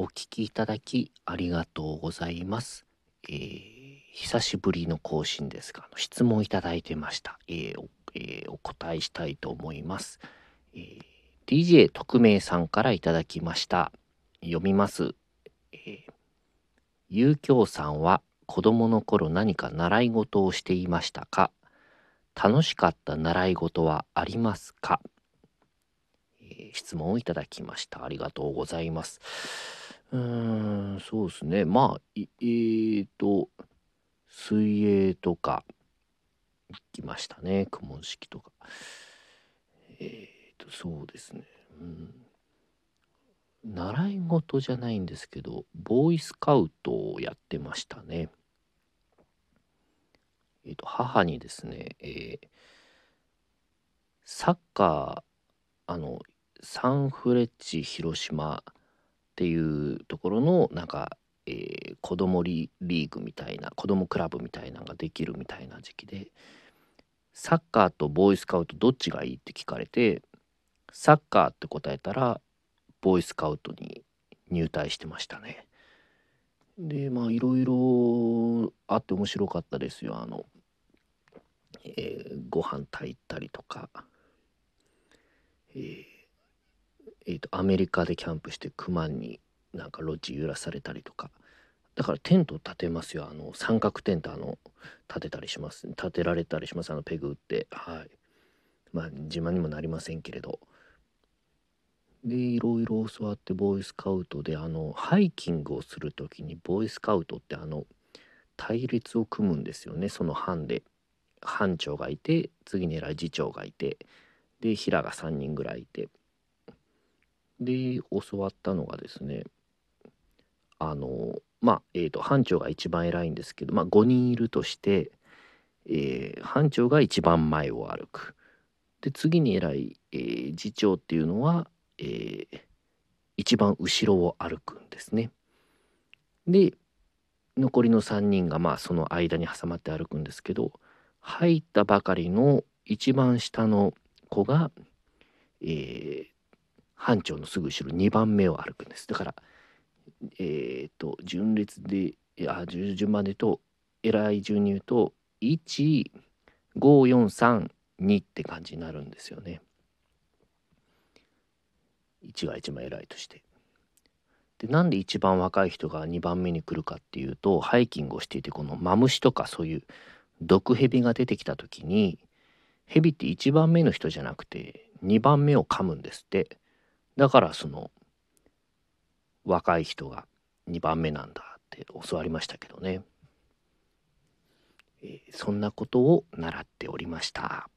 お聞きいただきありがとうございます。えー久しぶりの更新ですが、あの質問いただいてました。えーおえーお答えしたいと思います。えー DJ 特命さんからいただきました。読みます。えー、ゆうきょうさんは子供の頃何か習い事をしていましたか？楽しかった習い事はありますか、えー質問をいただきました。ありがとうございます。うん、そうですね。まあ、いえーと、水泳とか行きましたね。公文式とか。えーと、そうですね。うん。習い事じゃないんですけど、ボーイスカウトをやってましたね。えーと、母にですね、えーサッカー、あの、サンフレッチ広島っていうところのなんか、えー子供リリーグみたいな子供クラブみたいなのができるみたいな時期でサッカーとボーイスカウトどっちがいいって聞かれてサッカーって答えたらボーイスカウトに入隊してましたね。でまあいろいろあって面白かったですよあの、えーご飯炊いたりとか、えーえーとアメリカでキャンプしてクマになんかロッジ揺らされたりとか。だからテント立てますよ。あの三角テントあの立てたりします。立てられたりします。あのペグ打って。はい。まあ自慢にもなりませんけれど。でいろいろ教わってボーイスカウトであのハイキングをする時にボーイスカウトってあの隊列を組むんですよね。その班で。班長がいて次に偉い次長がいて。で平が3人ぐらいいて。で教わったのがですねあのまあえー、と班長が一番偉いんですけど、まあ、5人いるとして、えー班長が一番前を歩くで次に偉い、えー次長っていうのは、えー一番後ろを歩くんですね。で残りの3人がまあその間に挟まって歩くんですけど入ったばかりの一番下の子が、えー班長のすぐ後ろ2番目を歩くんです。だからえー、と順列でいや順順番で言うと偉い順に言うと15432って感じになるんですよね。1が一番偉いとして。でなんで一番若い人が2番目に来るかっていうとハイキングをしていてこのマムシとかそういう毒蛇が出てきた時に蛇って1番目の人じゃなくて2番目を噛むんですって。だからその若い人が2番目なんだって教わりましたけどね、えーそんなことを習っておりました。